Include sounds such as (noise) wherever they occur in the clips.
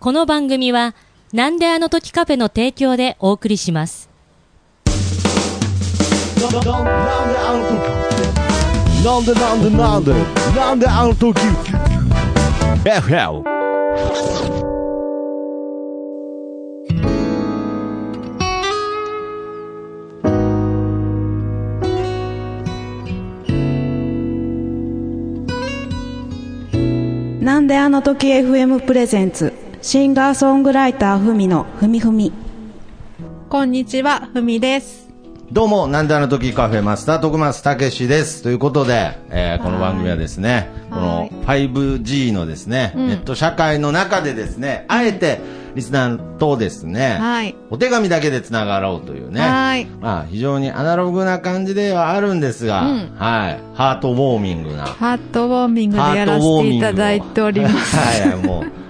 この番組は、なんであの時カフェの提供でお送りします。なんであの時なんでなんでなんでなんであの時。FL なんであの時 FM プレゼンツシンガーソングライターふみのふみふみ。こんにちは、ふみです。どうも、なんであの時カフェマスター徳松たけしです。ということで、えーこの番組はですね、この 5G のですね、ネット社会の中でですね、あえてリスナーとですね、はい。お手紙だけでつながろうというね、はい。まあ非常にアナログな感じではあるんですが、うん。はい、ハートウォーミングな。ハートウォーミングでやらせていただいております。はい、もう、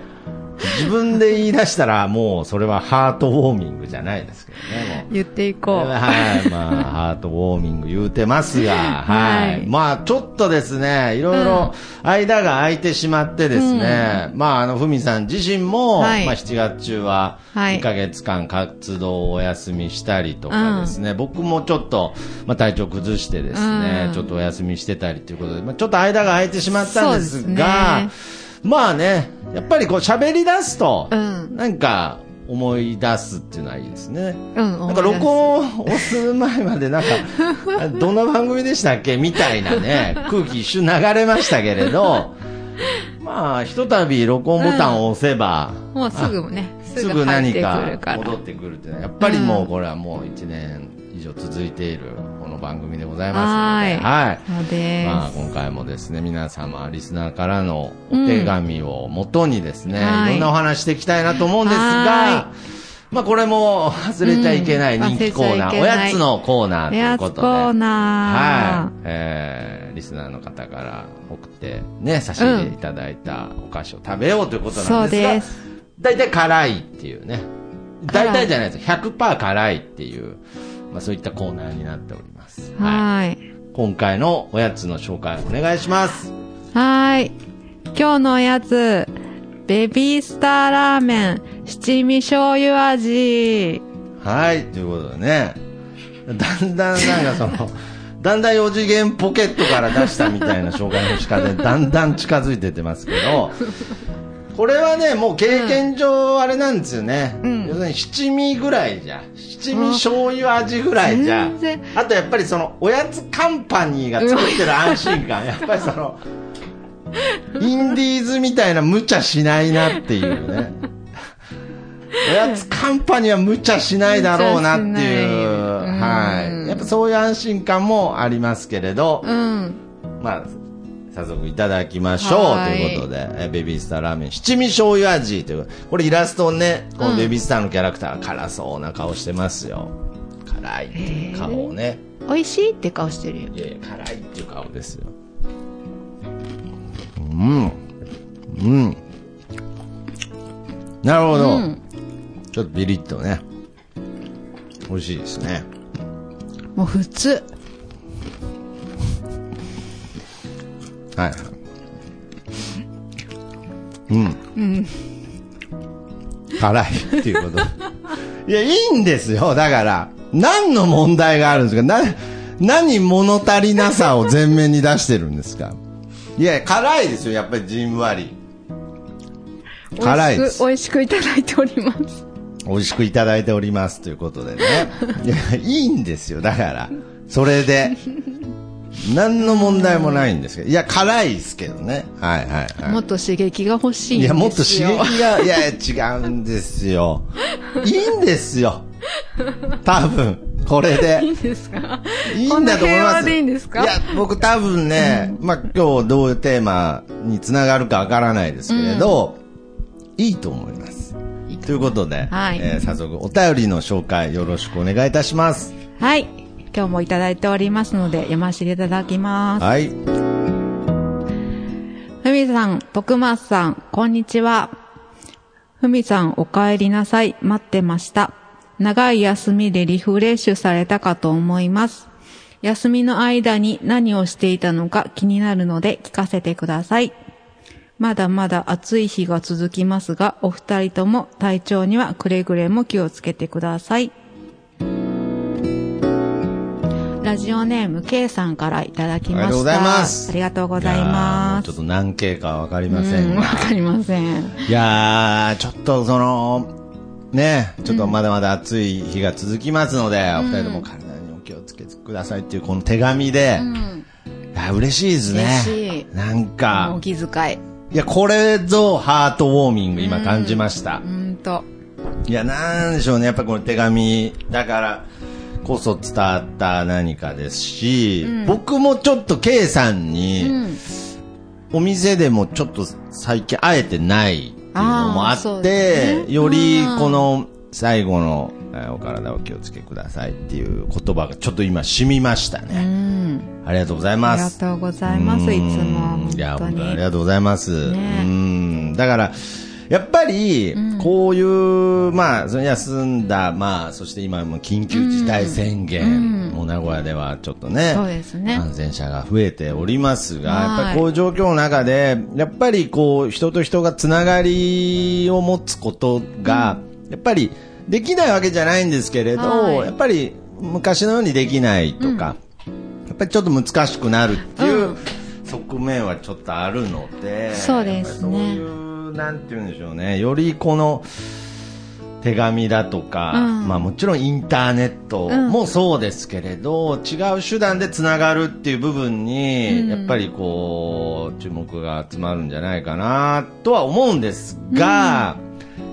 自分で言い出したらもうそれはハートウォーミングじゃないですけどね。言っていこう。はい、まあ、ハートウォーミング言うてますが、(laughs) はい。はい。まあ、ちょっとですね、いろいろ間が空いてしまってですね、まあ、あの、ふみさん自身も、はい。まあ、7月中は、はい。2ヶ月間活動をお休みしたりとかですね、僕もちょっと、まあ、体調崩してですね、うん。ちょっとお休みしてたりということで、まあ、ちょっと間が空いてしまったんですそうが、ですまあね、やっぱりこう喋り出すと、うんなんか思い出すっていうのはいいですね。うんなんか録音を押す前までなんか、(laughs) どんな番組でしたっけみたいなね、(laughs) 空気一瞬流れましたけれど、まあ、ひとたび録音ボタンを押せば、もうすぐね、すすぐ何かるから。戻ってくるっていうのは、やっぱりもうこれはもう1年以上続いているこの番組でございますので、はいはい。そうです。まあ、今回もですね、皆様、リスナーからのお手紙を元にですね、はいいろんなお話していきたいなと思うんですはが、まあ、これも (laughs) 忘れちゃいけない人気コーナー、うんおやつのコーナーということで。つコーナはい。えー、リスナーの方から送ってね、差し入れいただいたお菓子を食べようということなんですが、です。大体辛いっていうね。大体じゃないです。100%辛いっていう、まあそういったコーナーになっております。い。はい。今回のおやつの紹介お願いします。はい。今日のおやつ、ベビースターラーメン、七味醤油味。はい、ということでね、だんだんなんかその、(laughs) だんだん4次元ポケットから出したみたいな紹介の仕方で、(laughs) だんだん近づいてってますけど、これはね、もう経験上あれなんですよね。うんに七味ぐらいじゃ。七味醤油味ぐらいじゃ。あとやっぱりその、おやつカンパニーが作ってる安心感。(laughs) やっぱりその、インディーズみたいな無茶しないなっていうね。おやつカンパニーは無茶しないだろうなっていう。はい。やっぱそういう安心感もありますけれど、うん。まあ、早速いただきましょうはいということで、えベビースターラーメン七味醤油味という、これイラストね、このベビースターのキャラクター辛そうな顔してますよ。辛いっていう顔をね。美味しいって顔してるよ。いやいや、辛いっていう顔ですよ。うん。うん。なるほど。うんちょっとビリッとね。美味しいですね。もう普通。はいはい。うん。うん。辛いっていうこと。いや、いいんですよ。だから、何の問題があるんですか？な、何物足りなさを前面に出してるんですか？いや、辛いですよ。やっぱりじんわり。辛いです美味しくいただいております。美味しくいただいておりますということでね。いや、いいんですよ。だから、それで。何の問題もないんですけど。いや、辛いですけどね。はいはいはい。もっと刺激が欲しいんですよ。いや、もっと刺激が、(laughs) いや違うんですよ。いいんですよ。多分、これで。いいんですか？いいんだと思います。でいいんですか？いや、僕多分ね、まあ今日どういうテーマにつながるかわからないですけれど、いいと思います。ということで、はいえー早速お便りの紹介よろしくお願いいたします。はい。今日もいただいておりますので、読ませていただきます。はい。ふみさん、徳松さん、こんにちは。ふみさん、お帰りなさい。待ってました。長い休みでリフレッシュされたかと思います。休みの間に何をしていたのか気になるので聞かせてください。まだまだ暑い日が続きますが、お二人とも体調にはくれぐれも気をつけてください。ラジオネーム K さんからいただきました。ありがとうございますありがとうございます。ちょっと何系かわかりません。わかりません。いやー、ちょっとその、ね、ちょっとまだまだ暑い日が続きますので、お二人とも体にお気をつけくださいっていうこの手紙で、いや嬉しいですね。嬉しいなんおか、気遣い。いや、これぞハートウォーミング今感じました。うんと。いや、なんでしょうね。やっぱこの手紙だからこそ伝わった何かですし、僕もちょっと K さんに、うん。お店でもちょっと最近会えてないっていうのもあっですねて、よりうんこの最後の、えーお体お気をつけくださいっていう言葉がちょっと今染みましたうね。ん。ありがとうございあます。りがとうございます。いつも。いや、当本当にありに。がとうございます。ねうん。だから、やっぱり、こういう、まあ、その休んだ、まあ、そして今も緊急事態宣言、もう名古屋ではちょっとね、そうですね。感染者が増えておりますが、はい。やっぱりこういう状況の中で、やっぱりこう、人と人がつながりを持つことが、やっぱりできないわけじゃないんですけれど、はい。やっぱり昔のようにできないとか、やっぱりちょっと難しくなるっていう、うん。側面はちょっとあるので、そうですねうなんて言うんでしょうね、よりこの、手紙だとか、うんまあもちろんインターネットもそうですけれど、違う手段でつながるっていう部分に、うんやっぱりこう、注目が集まるんじゃないかなとは思うんですが、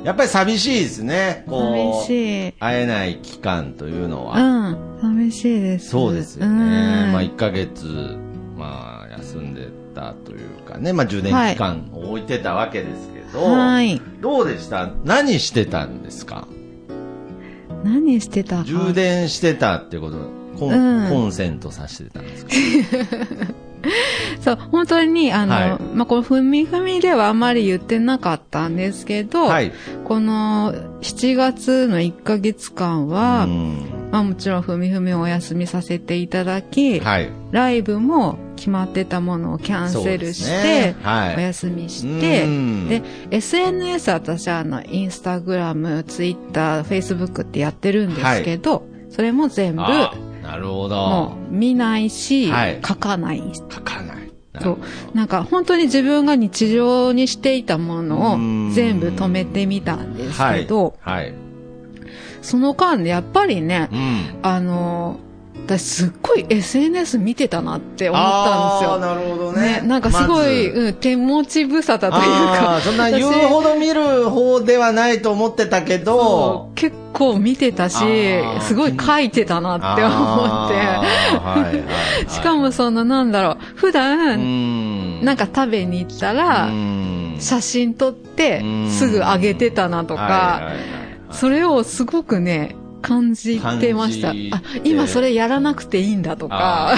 やっぱり寂しいですね、こう、寂しい。会えない期間というのは。うん。寂しいです。そうですよね。うんまあ、1ヶ月、まあ、休んでたというかね、まあ、充電期間を置いてたわけですけど、はい。どうでした？何してたんですか？何してたか。充電してたってこと、コン,、うん。コンセントさしてたんですか？(laughs) そう、本当に、あの、はい。まあ、このふみふみではあまり言ってなかったんですけど、はい。この7月の1ヶ月間は、うんまあ、もちろんふみふみをお休みさせていただき、はい。ライブも決まってたものをキャンセルして、ねはいお休みして、うんで、SNS 私はあの、インスタグラム、ツイッター、フェイスブックってやってるんですけど、それも全部、あなるほども。う見ないし、はい書かない。書かない。そう。なんか本当に自分が日常にしていたものうんを全部止めてみたんですはい。けど、はい。その間でやっぱりね、うん。あの、私すっごい SNS 見てたなって思ったんですよ。なるほどね。ね、なんかすごい、まず。うん、手持ち無沙汰というあかー、そんな言うほど見る方ではないと思ってたけど。結構見てたしすごい書いてたなって思あーはいはいはい。って。しかもそのなんだろう、普う段、ん。なんか食べに行ったらう、ん。写真撮ってうん。すぐ上げてたなとはいか、はいはいそれをすごくね、感じてました。あ今それやらなくていいんだとか。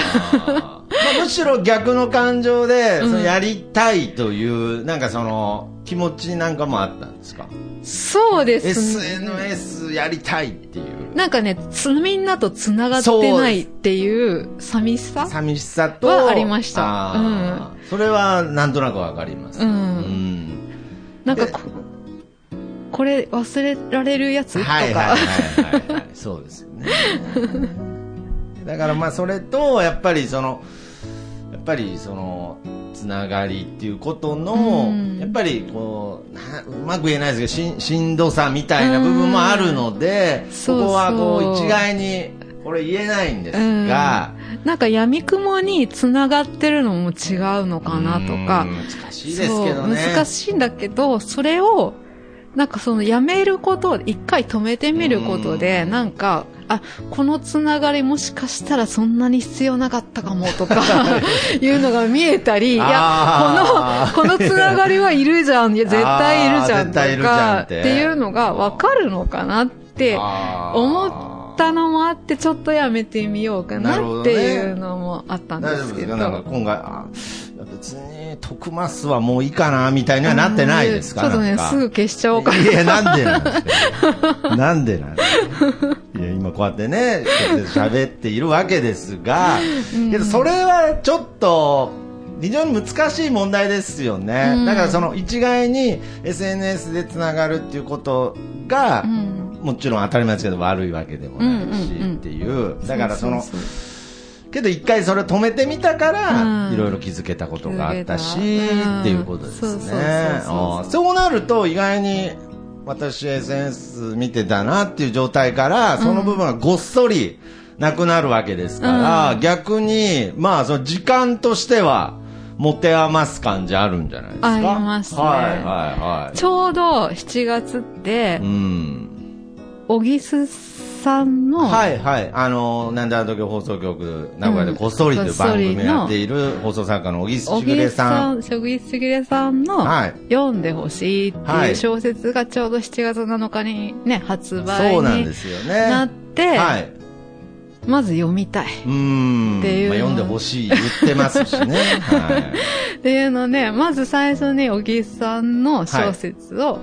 (laughs) まあむしろ逆の感情で、うんそのやりたいという、なんかその、気持ちなんかもあったんですか？そうですね。?SNS やりたいっていう。なんかね、つみんなと繋がってないっていう寂しさ寂しさと。はありましたあーそれはなんとなくわかります。うんうんでなんかこ、これ忘れられるやつ？とか。はいはいはいはい、はい、そうですよね。だからまあそれと、やっぱりその、やっぱりその、つながりっていうことの、うんやっぱりこう、なうまく言えないですけど、しんしんどさみたいな部分もあるので、うんそこはこそう一概に、これ言えないんですが、なんか闇雲に繋がってるのも違うのかなとかうん。難しいですけどね。難しいんだけど、それを、なんかそのやめること、一回止めてみることで、うん。なんか、あ、このつながりもしかしたらそんなに必要なかったかもとか、(laughs) いうのが見えたり、いや、この、このつながりはいるじゃん、いや、絶対いるじゃんとか、っって。ていうのがわかるのかなって思ったのもあって、ちょっとやめてみようかなっていうのもあったんですけど。なんか今回、あ別に、徳マスはもういいかな、みたいにはなってないですか？ちょっとね、すぐ消しちゃおうかな。いや、なんでなんですか？(laughs) なんでなんですか？いや、今こうやってね、喋っているわけですが、けどそれはちょっと、非常に難しい問題ですよね。うん。だからその一概に SNS でつながるっていうことが、うん。もちろん当たり前ですけど悪いわけでもないしうんうんうん。っていう。だからその、ううけど一回それを止めてみたから、うんいろいろ気づけたことがあったし、っていうことですね。うんそうなると意外に私 SNS 見てたなっていう状態から、その部分がごっそりなくなるわけですから、うん逆に、まあその時間としては、持て余す感じあるんじゃないですか？ありますねはいはいはい。ちょうど7月ってう、ん。小木須さんの、はいはい。あの、なんであの時放送局、名古屋でこっそりという番組をやっている放送作家の小木小しぐさん。ん、小木しぐれさんの、はい読んでほしいってはいいう小説がちょうど7月7日にね、発売になんですよね。なって、はい。まず読みたい。っていうのまあ、読んでほしい言ってますしね。(laughs) はい。っていうので、まず最初に小木さんの小説を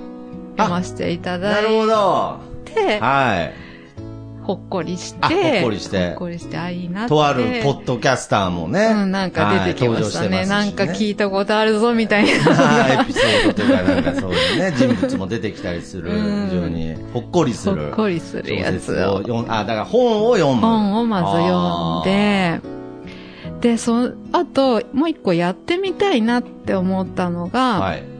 読ませていただないるほど。て、はい。ほっこりして、あほっこりしてほっこりして、あ、いいなって。とあるポッドキャスターもね。うん、なんか出てきましたね。はいなんか聞いいたことあるぞ、みたいな。(laughs) エピソードとか、なんかそういうね、人物も出てきたりする、うん非常にほっこりすほる。っこりするやつを。読んあ、だから本を読む。本をまず読んで、で、そ、あと、もう一個やってみたいなって思ったのが、はい。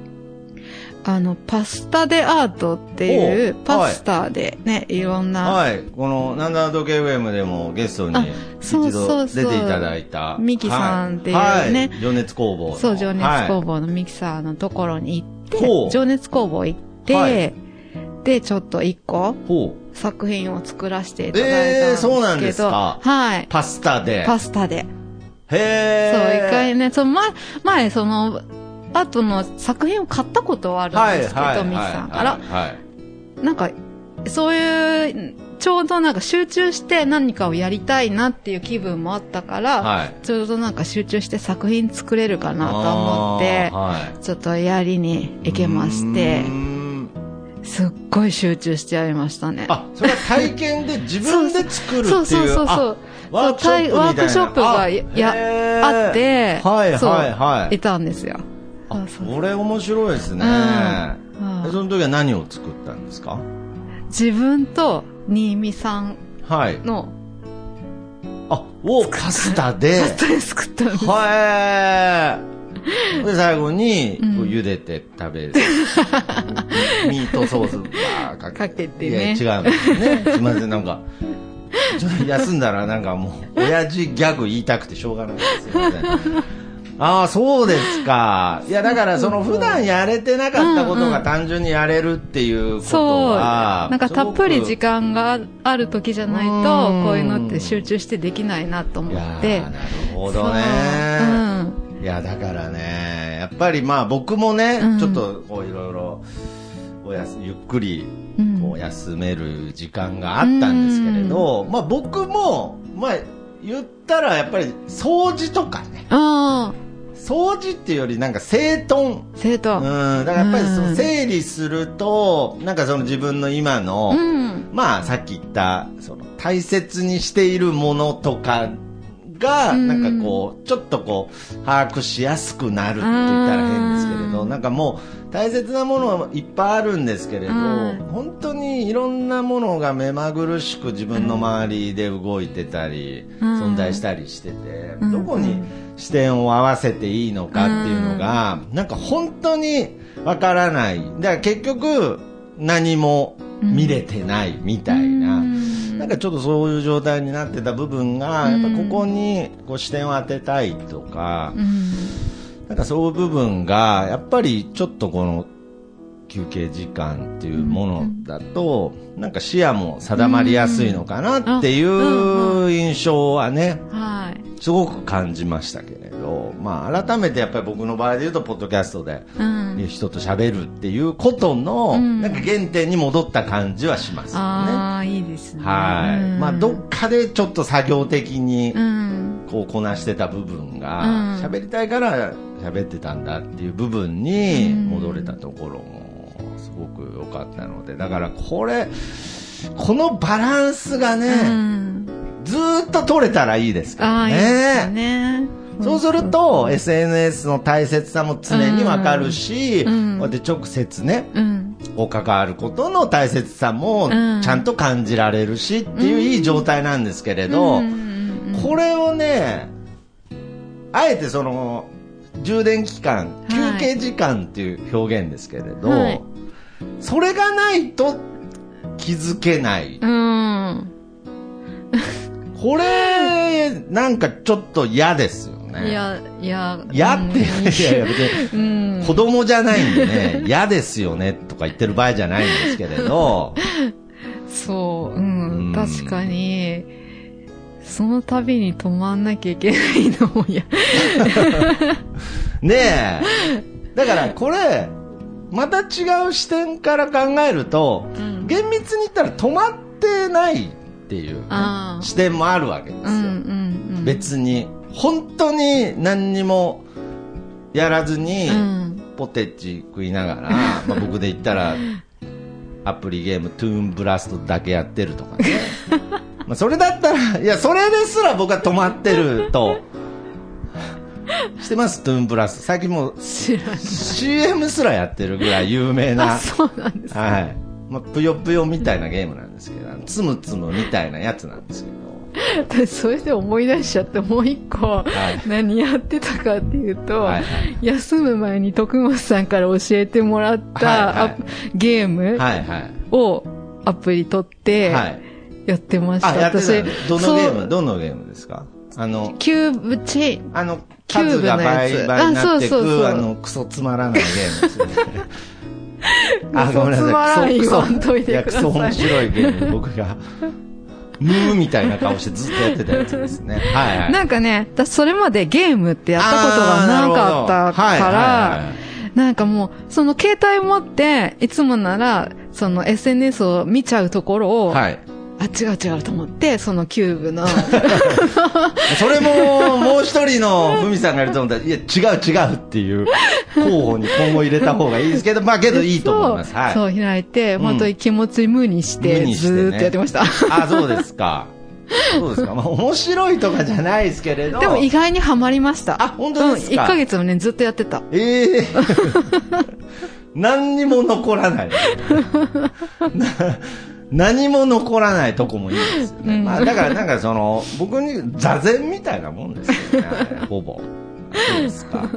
あの、パスタでアートっていう、おパスタでね、いろんな、はい。この、なんだ時計 FM でもゲストにあ一そうそ度うそう出ていただいた。ミキさんっていうね情熱工房の。そう、情熱工房。房のミキサーのところに行って、情熱工房行って、はいで、ちょっと一個。作品を作らせていただいたんですけど、えーそうなんですかはい。パスタで。パスタで。へそう、ー。一回ね、その前、前、その、後の作品を買ったことはあるんはい、ですけど、はい。ミキさんから。はい。はいなんか、そういう、ちょうどなんか集中して何かをやりたいなっていう気分もあったから、はい。ちょうどなんか集中して作品作れるかなと思ってはい。ちょっとやりに行けましてすっごい集中してやりましたね。あ、それは体験で自分で作るっていう。(laughs) そうそうそうそあう。ワークショップみたいなワークショップがやあって、はいそうはいはいいたんですよ。これ面白いですね。うんでその時は何を作ったんですか？自分と新見さんはい。のあ、をパスタで？パスタで作ったんです。はい。で、最後に、うんこう茹でて食べる。(laughs) ミートソースバーかけかけてねいや、違うんですね。すみません、なんか。ちょっと休んだらなんかもう、親父ギャグ言いたくてしょうがないです。すみません。ああ、そうですか。(laughs) いや、だから、その、普段やれてなかったことが単純にやれるっていうことそう。は、なんかたっぷり時間間がある時じゃないうんと、こういうのって集中してできないなと思って。ーなるほどね。そういや、だからね、やっぱりまあ僕もね、うんちょっとこういろいろ、おやすゆっくりうんこう休める時間があったんですけれど、まあ僕も、まあ言ったらやっぱり掃除とかね、うん。ああ、掃除っていうよりなんか整頓。生徒。うん、だからやっぱりそのうん整理すると、なんかその自分の今の、うん。まあさっき言った、その大切にしているものとかが、うんなんかこう、ちょっとこう、把握しやすくなるって言ったら変ですけれど、うんなんかもう大切なものいっぱいあるんですけれど、はい本当にいろんなものが目まぐるしく自分の周りで動いてたり、うん存在したりしてて、うんどこに視点を合わせていいのかっていうのが、なんか本当にわからない。だから結局、何も見れてないみたいな。うんなんかちょっとそういう状態になってた部分が、やっぱここにこう視点を当てたいとか、うん。なんかそういう部分が、やっぱりちょっとこの休憩時間っていうものだと、なんか視野も定まりやすいのかなっていう印象はね、はい。すごく感じましたけれど、まあ改めてやっぱり僕の場合で言うと、ポッドキャストでうん。人と喋るっていうことの、うんなんか原点に戻った感じはしますよね。ああ、いいですね。はい。うんまあ、どっかでちょっと作業的にう、ん。こう、こなしてた部分がうん、喋、りたいから喋ってたんだっていう部分に戻れたところも、すごく良かったので、だからこれ、このバランスがね、うん。ずーっと取れたらいいですからね。ね。そうすると、SNS の大切さも常にわかるし、うん。こうやって直接ね、うん。こう関わることの大切さもうん。ちゃんと感じられるしっていういい状態なんですけれど、うん。これをね、あえてその、充電期間、休はい憩時間っていう表現ですけれど、はいそれがないと気づけない。うん。(laughs) これ、なんかちょっと嫌ですよね。いや、いや、嫌って、いやいや別に、(laughs) うん。子供じゃないんでね、嫌ですよねとか言ってる場合じゃないんですけれど、(laughs) そう、ううんん、確かに、その度に止まんなきゃいけないのも嫌。ねえ。だからこれ、また違う視点から考えると、うん厳密に言ったら止まってないっていうあ視点もあるわけですよ。うんうんうん。別に、本当に何にもやらずに、うん。ポテチ食いながら、まあ僕で言ったら、アプリゲーム、トゥーンブラストだけやってるとかね。(laughs) まあそれだったら、(laughs) いや、それですら僕は止まってると、してます、トゥーンブラスト。最近もう。CM すらやってるぐらい有名なあ、、そうなんです。はい。まあ、ぷよぷよみたいなゲームなんですけど、つむつむみたいなやつなんですけど、私それで思い出しちゃって、もう一個、い何やってたかっていうと、はいはい休む前に徳松さんから教えてもらった、はいはいゲーム。をアプリ取ってはい。やってました。あ、やってた私どのゲームどのゲームですか？あの、キューブチェイン。あの、キューブのやつあそうそうそうく、あの、クソつまらないゲームですよね。(laughs) あ、ごめんなさい。つまらんクソ言わんといてくださいや、クソ面白いゲーム、僕が、ムーみたいな顔してずっとやってたやつですね。はいはい。なんかね、私それまでゲームってやったことがなかったからは、なんかもう、その携帯持って、いつもなら、その SNS を見ちゃうところを、はい。あ、違う違うと思って、そのキューブの、(laughs) それも、もう一人のふみさんがいると思ったら、いや、違う違うっていう候補に今後入れた方がいいですけど、(laughs) まあけどいいと思います。はい。そう、開いて、ん本当に気持ち無にして、ずーっとやってました。あ、そうですか。そうですか。まあ面白いとかじゃないですけれど。でも意外にはまりました。あ本当ですかうん、1ヶ月もね、ずっとやってた。ええ (laughs) 何にも残らない。な何も残らないとこもいいですよね。まあだからなんかその、僕に座禅みたいなもんですよね、ほぼ。そうですか。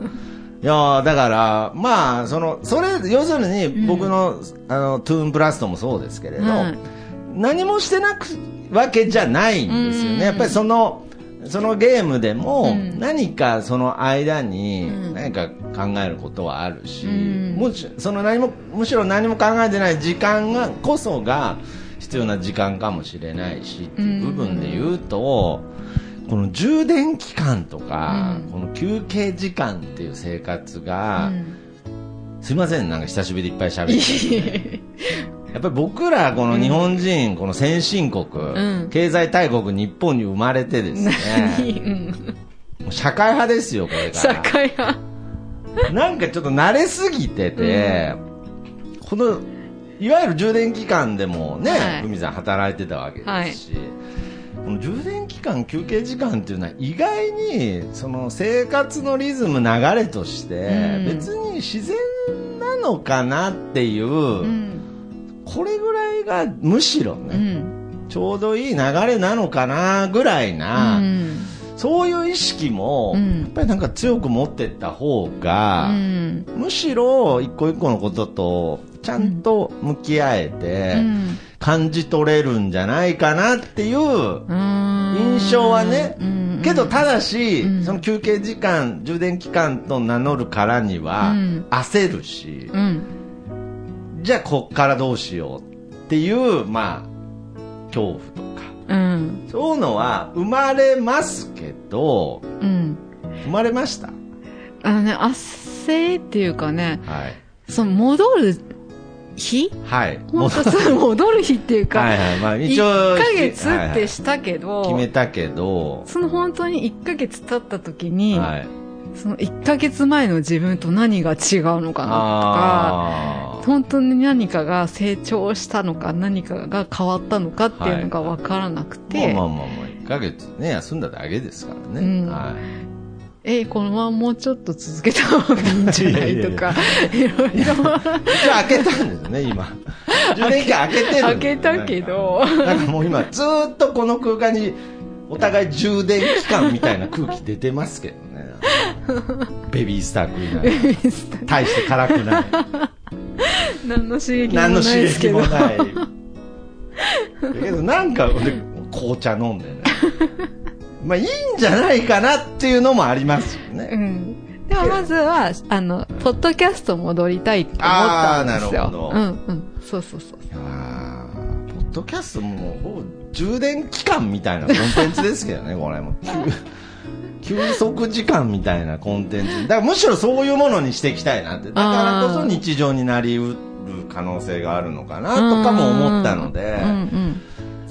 いやーだから、まあ、その、それ、要するに僕の、あの、トゥーンブラストもそうですけれど、はい何もしてなくわけじゃないんですようんね。やっぱりその、そのゲームでもうん何かその間にうん何か考えることはあるし、うんむしその何もむしろ何も考えてない時間がこそが必要な時間かもしれないしっていう部分で言うと、この充電期間とか、うん。この休憩時間っていう生活が、うん。すいません、なんか久しぶりでいっぱい喋って。(laughs) やっぱり僕らこの日本人、この先進国、ん。経済大国日本に生まれてですね、社会派ですよ、これか社ら。会派。なんかちょっと慣れすぎてて、この、いわゆる充電期間でもね、はい。海さん働いてたわけですし、この充電期間、休憩時間っていうのは意外にその生活のリズム、流れとして、うん。別に自然なのかなっていう、うん。これぐらいがむしろね、うん。ちょうどいい流れなのかなぐらいな、うん。そういう意識も、うん。やっぱりなんか強く持っていった方が、うん。むしろ一個一個のこととちゃんと向き合えて、うん感じ取れるんじゃないかなっていううん印象はね、うんけどただし、うんその休憩時間、充電期間と名乗るからにはうん焦るし、うん。じゃあこっからどうしようっていう、まあ、恐怖とか、うん。そういうのは生まれますけど、うん。生まれました？あのね、焦りっていうかね、はい。その戻る日？はい。本当そう戻る日っていうか、はいはい。まあ1一応、ヶ月はいはいってしたけど、決めたけど、その本当に1ヶ月経った時に、はい。その1ヶ月前の自分と何が違うのかなあとか、本当に何かが成長したのか何かが変わったのかっていうのが分からなくまあて、まあまあまあ、1ヶ月ね、休んだだけですからね。うんはえ、このままもうちょっと続けた方がいいんじゃないとか、いろいろ。一応開けたんですね、今。充電器開けてるんです開けたけど。なんかもう今、ずーっとこの空間に、お互い充電期間みたいな空気出てますけどね。ベビースター食いながら。大して辛くない。何の刺激も何のないですけど。刺激もない。だけどなんか、俺紅茶飲んでね。まあいいんじゃないかなっていうのもありますようね。ん。でもまずは、あの、ポッドキャスト戻りたいって思ったんですよ。あーなるほどうんうん。そうそうそう。あーポッドキャストもほぼ充電期間みたいなコンテンツですけどね、(laughs) これも。休休息時間みたいなコンテンツ。だからむしろそういうものにしていきたいなって。だからこそ日常になりうる可能性があるのかなとかも思ったので。うんうん。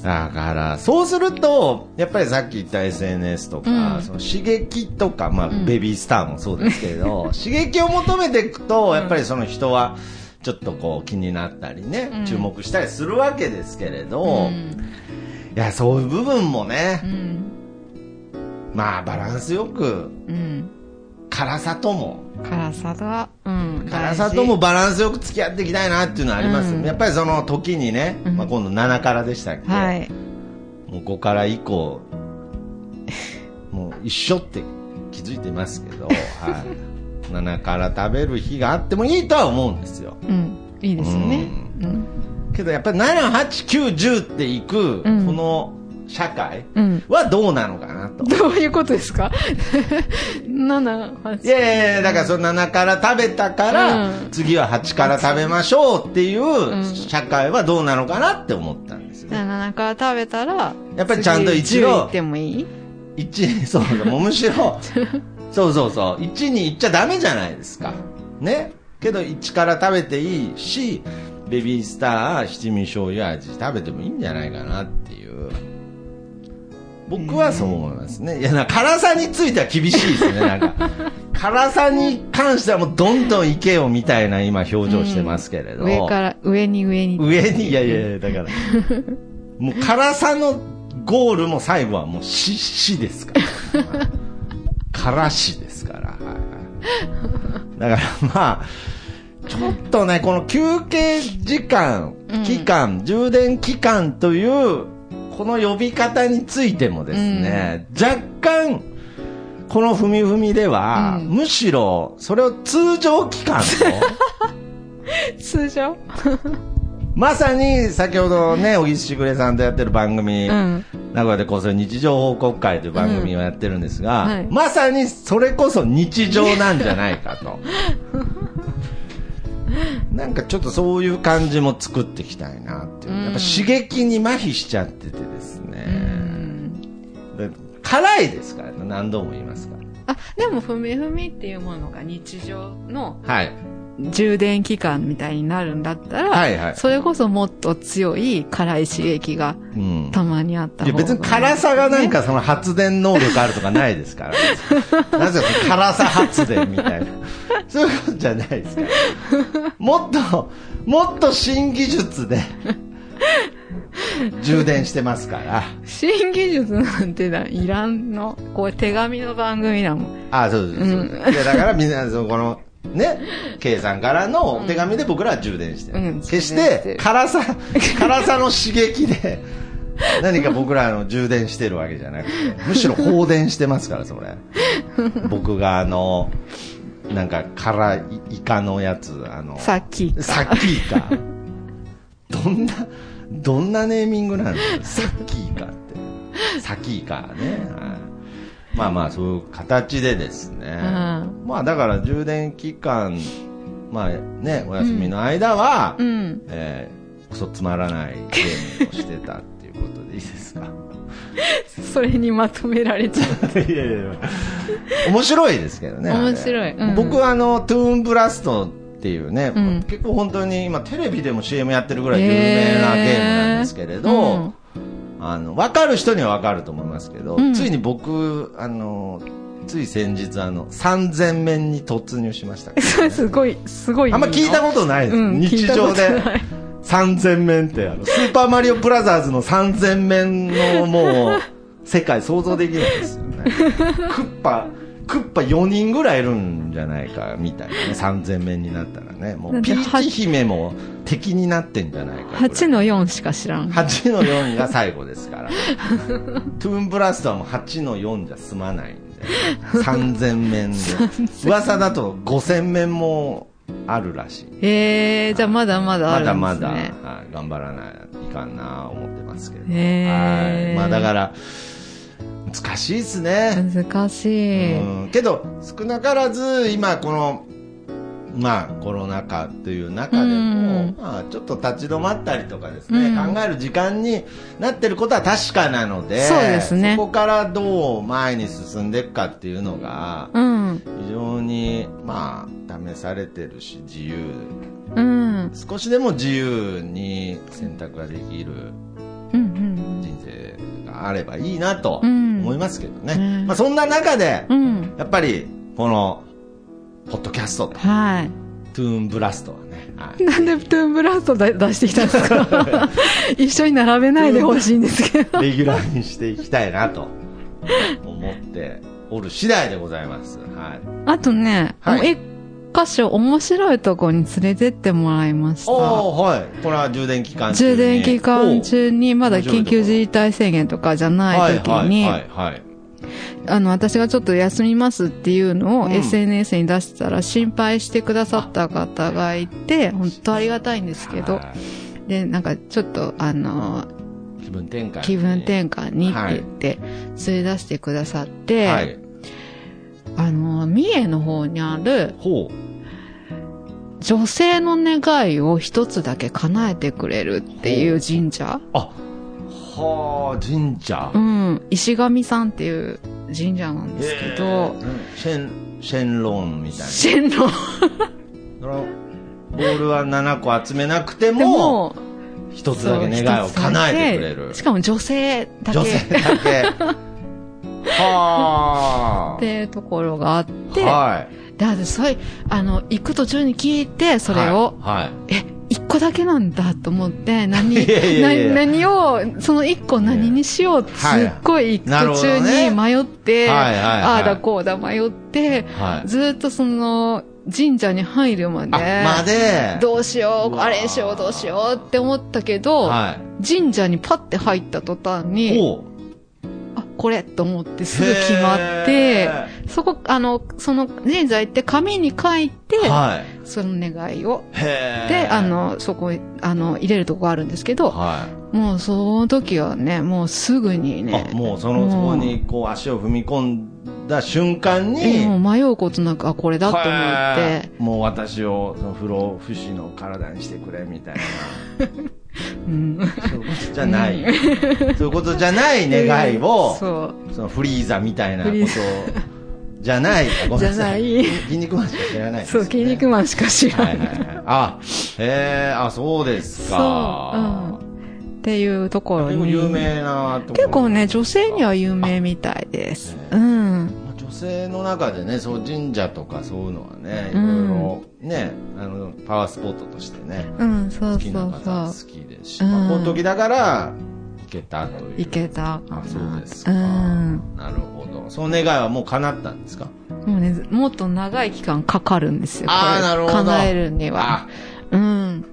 だから、そうすると、やっぱりさっき言った SNS とか、うんその刺激とか、まあ、んベビースターもそうですけれど、(laughs) 刺激を求めていくと、やっぱりその人は、ちょっとこう気になったりね、うん注目したりするわけですけれど、うんいや、そういう部分もねう、ん。まあ、バランスよく、うん。辛さとも、辛さが、うん。辛さともバランスよく付き合っていきたいなっていうのはあります、うんやっぱりその時にね、うんまあ、今度7からでしたっけ、大事。はい。もう5から以降、もう一緒って気づいてますけど、(laughs) はい。7から食べる日があってもいいとは思うんですよ。うん。いいですよね。うん。けどやっぱり7、8、9、10っていく、うんこの社会うん。はどうなのかなと。どういうことですか ?7、(laughs) 8。いやいやいやだからその7から食べたから、うん次は8から食べましょうっていううん社会はどうなのかなって思ったんですよね。7から食べたら、やっぱりちゃんと一次度10行ってもいい？1、そうそう、もうむしろ、(laughs) そうそうそう、1に行っちゃダメじゃないですか。ね。けど1から食べていいし、ベビースター七味醤油味食べてもいいんじゃないかなっていう。僕はそう思いますね。いや、辛さについては厳しいですね、なんか。(laughs) 辛さに関してはもうどんどんいけよみたいな今表情してますけれど。上から、上に上に。上に、いやいやいや、(laughs) だから、もう辛さのゴールも最後はもう死、死ですから。辛死ですから。だからまあ、ちょっとね、この休憩時間、期間、充電期間という、この呼び方についてもですね、若干、このふみふみでは、うんむしろ、それを通常期間と、(laughs) 通常？(laughs) まさに先ほどね、小木しぐれさんとやってる番組、うん。名古屋でこうする日常報告会という番組をやってるんですが、うんはいまさにそれこそ日常なんじゃないかと。(laughs) なんかちょっとそういう感じも作っていきたいなっていう。うんやっぱ刺激に麻痺しちゃってて辛いですからね、何度も言いますかあ、でも、ふみふみっていうものが日常のら。はい。充電期間みたいになるんだったら、はいはいそれこそもっと強い辛い刺激がうん。たまにあったいや方が。別に辛さがなんかその発電能力あるとかないですから。(laughs) なぜか辛さ発電みたいな。そういうことじゃないですから。もっと、もっと新技術で (laughs) 充電してますから。新技術なんてないらんの。これ手紙の番組だもん。あそうです。そうですいやだからみんな、そのこの、ね、K さんからのお手紙で僕らは充電してる。うん決して辛さ、辛さの刺激で、何か僕らあの充電してるわけじゃなくて、むしろ放電してますから、それ。僕があの、なんか辛いイカのやつ、あの、さっき言った。サッキーカ。どんな、どんなネーミングなの？サッキーカって。サキーカね。はいまあまあ、そういう形でですね。んまあだから充電期間、まあね、お休みの間は、うん。えー、クソつまらないゲームをしてたっていうことでいいですか？(laughs) それにまとめられちゃう。(laughs) いやいやいや面白いですけどね。面白いうん僕はあの、トゥーンブラストっていうね、うん結構本当に今テレビでも CM やってるぐらい有名なゲームなんですけれど、うんあの、わかる人にはわかると思いますけど、うんついに僕、あの、つい先日あの、3000面に突入しましたね、(laughs) すごい、すごい。あんま聞いたことないです。うん日常で聞いたことない。3000面って、あの、スーパーマリオブラザーズの3000面のもう、世界想像できないですよね。(laughs) クッパ、クッパ4人ぐらいいるんじゃないかみたいなね。3000面になったらね。もうピーチ姫も敵になってんじゃないかぐらい。8の4しか知らん。8の4が最後ですから。(laughs) トゥーンブラストはもう8の4じゃ済まないんで。3000面で。(laughs) 噂だと5000面もあるらしい。えー、じゃあまだまだあまだるんですね。まだ、はい、頑張らないいかんな思ってますけど、へー。はい。まあだから難しいですね、難しい。うんけど少なからず今このまあコロナ禍という中でも、うんまあ、ちょっと立ち止まったりとかですね、うん考える時間になってることは確かなのでそうですねそこからどう前に進んでいくかっていうのがうん。非常にまあ試されてるし自由うん。少しでも自由に選択ができるがあればいいなとうん思いますけどね、うんまあ、そんな中でうん。うん。やっぱりこのポッドキャストとはい。トゥーンブラストはね、はい (laughs) なんでトゥーンブラスト出出してきたんですか？(laughs) 一緒に並べないでほしいんですけど。レギュラーにしていきたいなと思っておる次第でございます、はい、あとね、はい箇所面白いとこに連れてってもらいました。はい。これは充電期間中に。充電期間中にまだ緊急事態宣言とかじゃない時に、はいはいはい、はい。あの、私がちょっと休みますっていうのをうん。SNS に出したら心配してくださった方がいて、本当ありがたいんですけど、はで、なんかちょっとあの、い気分転換に。気分転換にって言って、連れ出してくださって、はいあの、三重の方にあるほう。女性の願いを一つだけ叶えてくれるっていう神社。あはあ神社。うん。石神さんっていう神社なんですけど、えー。シェンシェンロンみたいな。シェンロンボールは7個集めなくても、一つだけ願いを叶えてくれる。しかも女性だけ。女性だけ。はあ (laughs) っていうところがあって、はい。で、私それ、あの、行く途中に聞いて、それを、はい、はい。え、一個だけなんだと思って、何、(laughs) いやいやいや。な何を、その一個何にしようって、すはいっごい途中に迷って、はいはいはい。ああだこうだ迷って、はい。ずーっとその、神社に入るまで、あまで？どうしよう、うあれしよう、どうしようって思ったけど、はい。神社にパッて入った途端に、これと思ってすぐ決まってへ、そこ、あの、その神社行って紙に書いて、ーはい。その願いを。で、あの、そこ、あの、入れるとこがあるんですけど、はい。もうその時はね、もうすぐにねあ、もうそのそこにこう。足を踏み込んだ瞬間にもう迷うことなく、あ、これだと思って、はい。もう私をその不老不死の体にしてくれみたいな。(laughs) うん。そういうことじゃない。そういうことじゃない願いを (laughs) そう。そのフリーザみたいなことじゃない。ごめんなさい。じゃない。筋肉マンしか知らないですそう、筋肉マンしか知らない。はいはいはい。あへえあそうですそう、かうん。っていうところに。結構有名な結構ね、女性には有名みたいです。うん。まあ女性の中でねそう神社とかそういうのはねいろうんいろね、あのパワースポットとしてねうん、そう好きなそう方好そう。きですし、うんまあ、この時だから行けたといういけた。あそうですか、うん。なるほどその願いはもう叶ったんですか？もうね、もっと長い期間かかるんですよ。あーこれなるほど叶えるには。うん。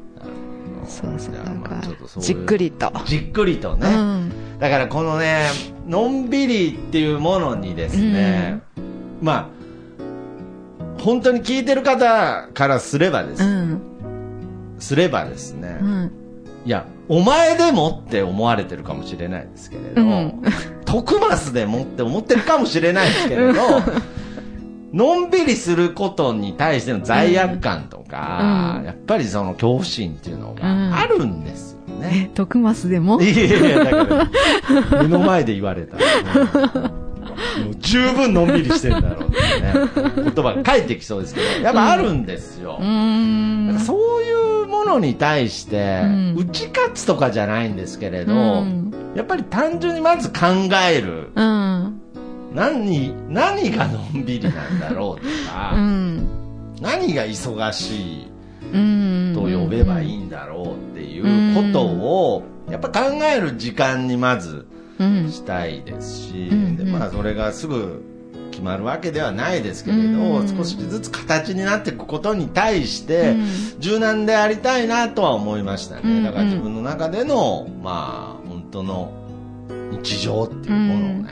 そうそう。なんかじっくりと。じっくりとね、うん。だからこのねのんびりっていうものにですね、まあ本当に聞いてる方からすればです、うん。すればですね、うん。いや、お前でもって思われてるかもしれないですけれど、うん。徳マスでもって思ってるかもしれないですけれど、(laughs) のんびりすることに対しての罪悪感とか、うん。やっぱりその恐怖心っていうのうん。があるんですよね。え、徳マスでも？いやいやだから、目の前で言われたら、(laughs) もう十分のんびりしてるんだろうってね、言葉が返ってきそうですけど、やっぱあるんですよ。うーん。そういうものに対して、うん打ち勝つとかじゃないんですけれど、うん。やっぱり単純にまず考える。うん。何、何がのんびりなんだろうとうか、ん。何が忙しいうん。と呼べばいいんだろうっていうことを、やっぱ考える時間にまずうん。したいですし、うんでまあそれがすぐ決まるわけではないですけれど、うん。少しずつ形になっていくことに対して、うん。柔軟でありたいなとは思いましたね。うんだから自分の中での、まあ、本当の日常っていうものをね、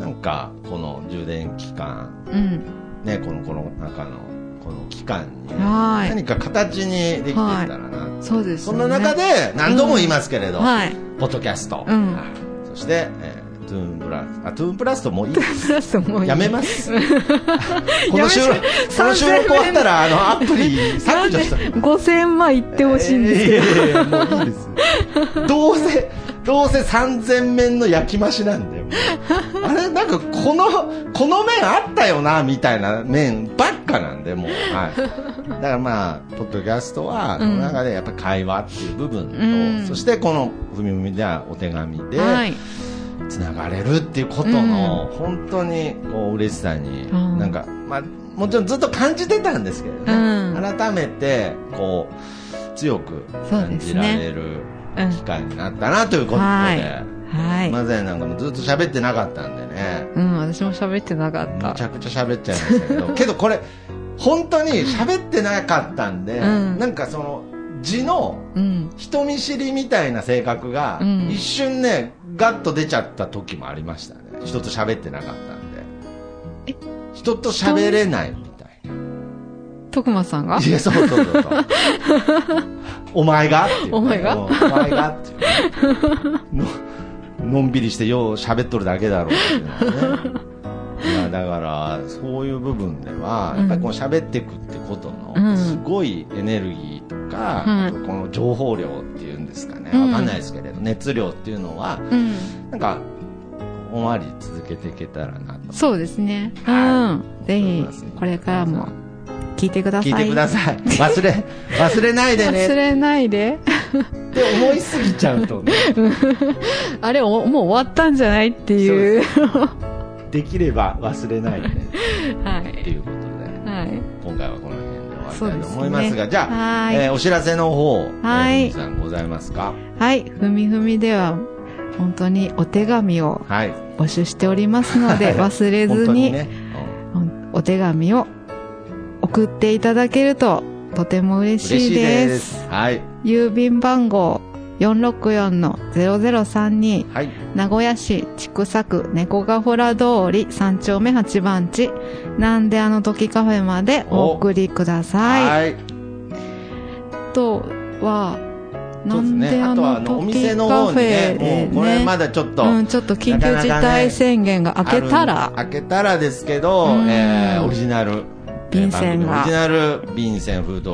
なんか、この充電期間、うん。ね、このコロナ禍のこの期間に何か形にできていったらな、そうですね。そんな中で何度も言いますけれど、はい。ポッドキャスト、うんして、えートゥーンプラスあトゥーンプラスともういい。ですプラスもういい。やめます。この収録この収録終わったらあのアプリ削除した。5000万いってほしいんですけど。いやいやいやもういいです。どうせどうせ3000面の焼き増しなんだよもうあれなんかこのこの面あったよなみたいな面ばっかなんでもう。はい。だからまあポッドキャストはその中でやっぱり会話っていう部分と、うん。そしてこの「ふみふみ」ではお手紙で、はい。つながれるっていうことの、本当にこう嬉しさに、うんなんか、まあ、もちろんずっと感じてたんですけどね、うん。改めてこう強く感じられるうん。機会になったなということで、はいはい。まぜなんかもずっと喋ってなかったんでね、うん、私も喋ってなかった。めちゃくちゃ喋っちゃいましたけど、(laughs) けどこれ、本当に喋ってなかったんで、うんなんかその、字のうん。人見知りみたいな性格が、うん一瞬ね、ガッと出ちゃった時もありましたね。人と喋ってなかったんで。人と喋れないみたい徳間さんが？な。いや、そうそうそうそう。(laughs) お前が？っていうね、お前が？うんお前が？っていうね (laughs) の。のんびりしてよう喋っとるだけだろうっていうのはね。いや、だから、そういう部分では、やっぱりこう喋っていくってことの、うんすごいエネルギーとか、とこの情報量っていうんですかね。うんわかんないですけれど、熱量っていうのは、うん。なんか、おまわり続けていけたらなと。そうですね。うはん。ぜひ、これからも聞いてください。聞いてください。忘れ、忘れないでね忘れないで。って思いすぎちゃうとね、(laughs) あれ、おもう終わったんじゃないっていう。できれば忘れないでね。はい。っていうことで、はい。今回はこの辺で終わりたいと思いますが、じゃあ、はい。えーお知らせの方、はい。さんございますか？はい。ふみふみでは、本当にお手紙をはい。募集しておりますので、忘れずに、本当にね、お手紙を送っていただけると、とても嬉嬉しいしいで。ですす。はい。郵便番号464-0032、はい。名古屋市千種区猫ヶ原通り3丁目8番地、なんであの時カフェまでお送りください。はい。あとは。なんであの時のカフェでもう、これまね、だちょっと、うん、ちょっと緊急事態宣言が明けたらある、開けたらですけど、うんえーオリジナル、便箋がオリジナル便箋封筒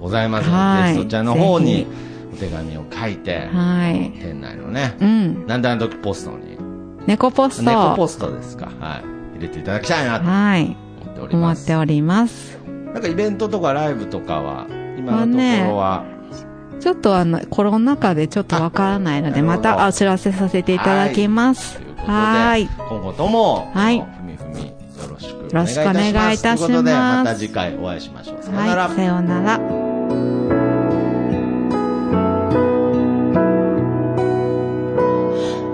ございますので、そちらの方ぜにお手紙を書いて、はい。店内のね、うん。なんであの時ポストに、猫ポスト。猫ポストですか、はい。入れていただきたいなとはい。思っております。思っております。なんかイベントとかライブとかは、今のところは、ちょっとあの、コロナ禍でちょっとわからないので、またお知らせさせていただきますという。ことで、はい。今後とも、はいよろしくよろしくお願いいたしますということで、また次回お会いしましょう。さようなら。はい。さようなら。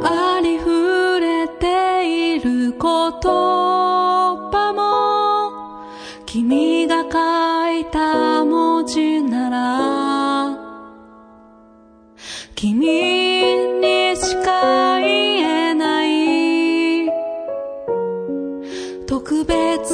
ありふれている言葉も君が書いた文字なら君 beds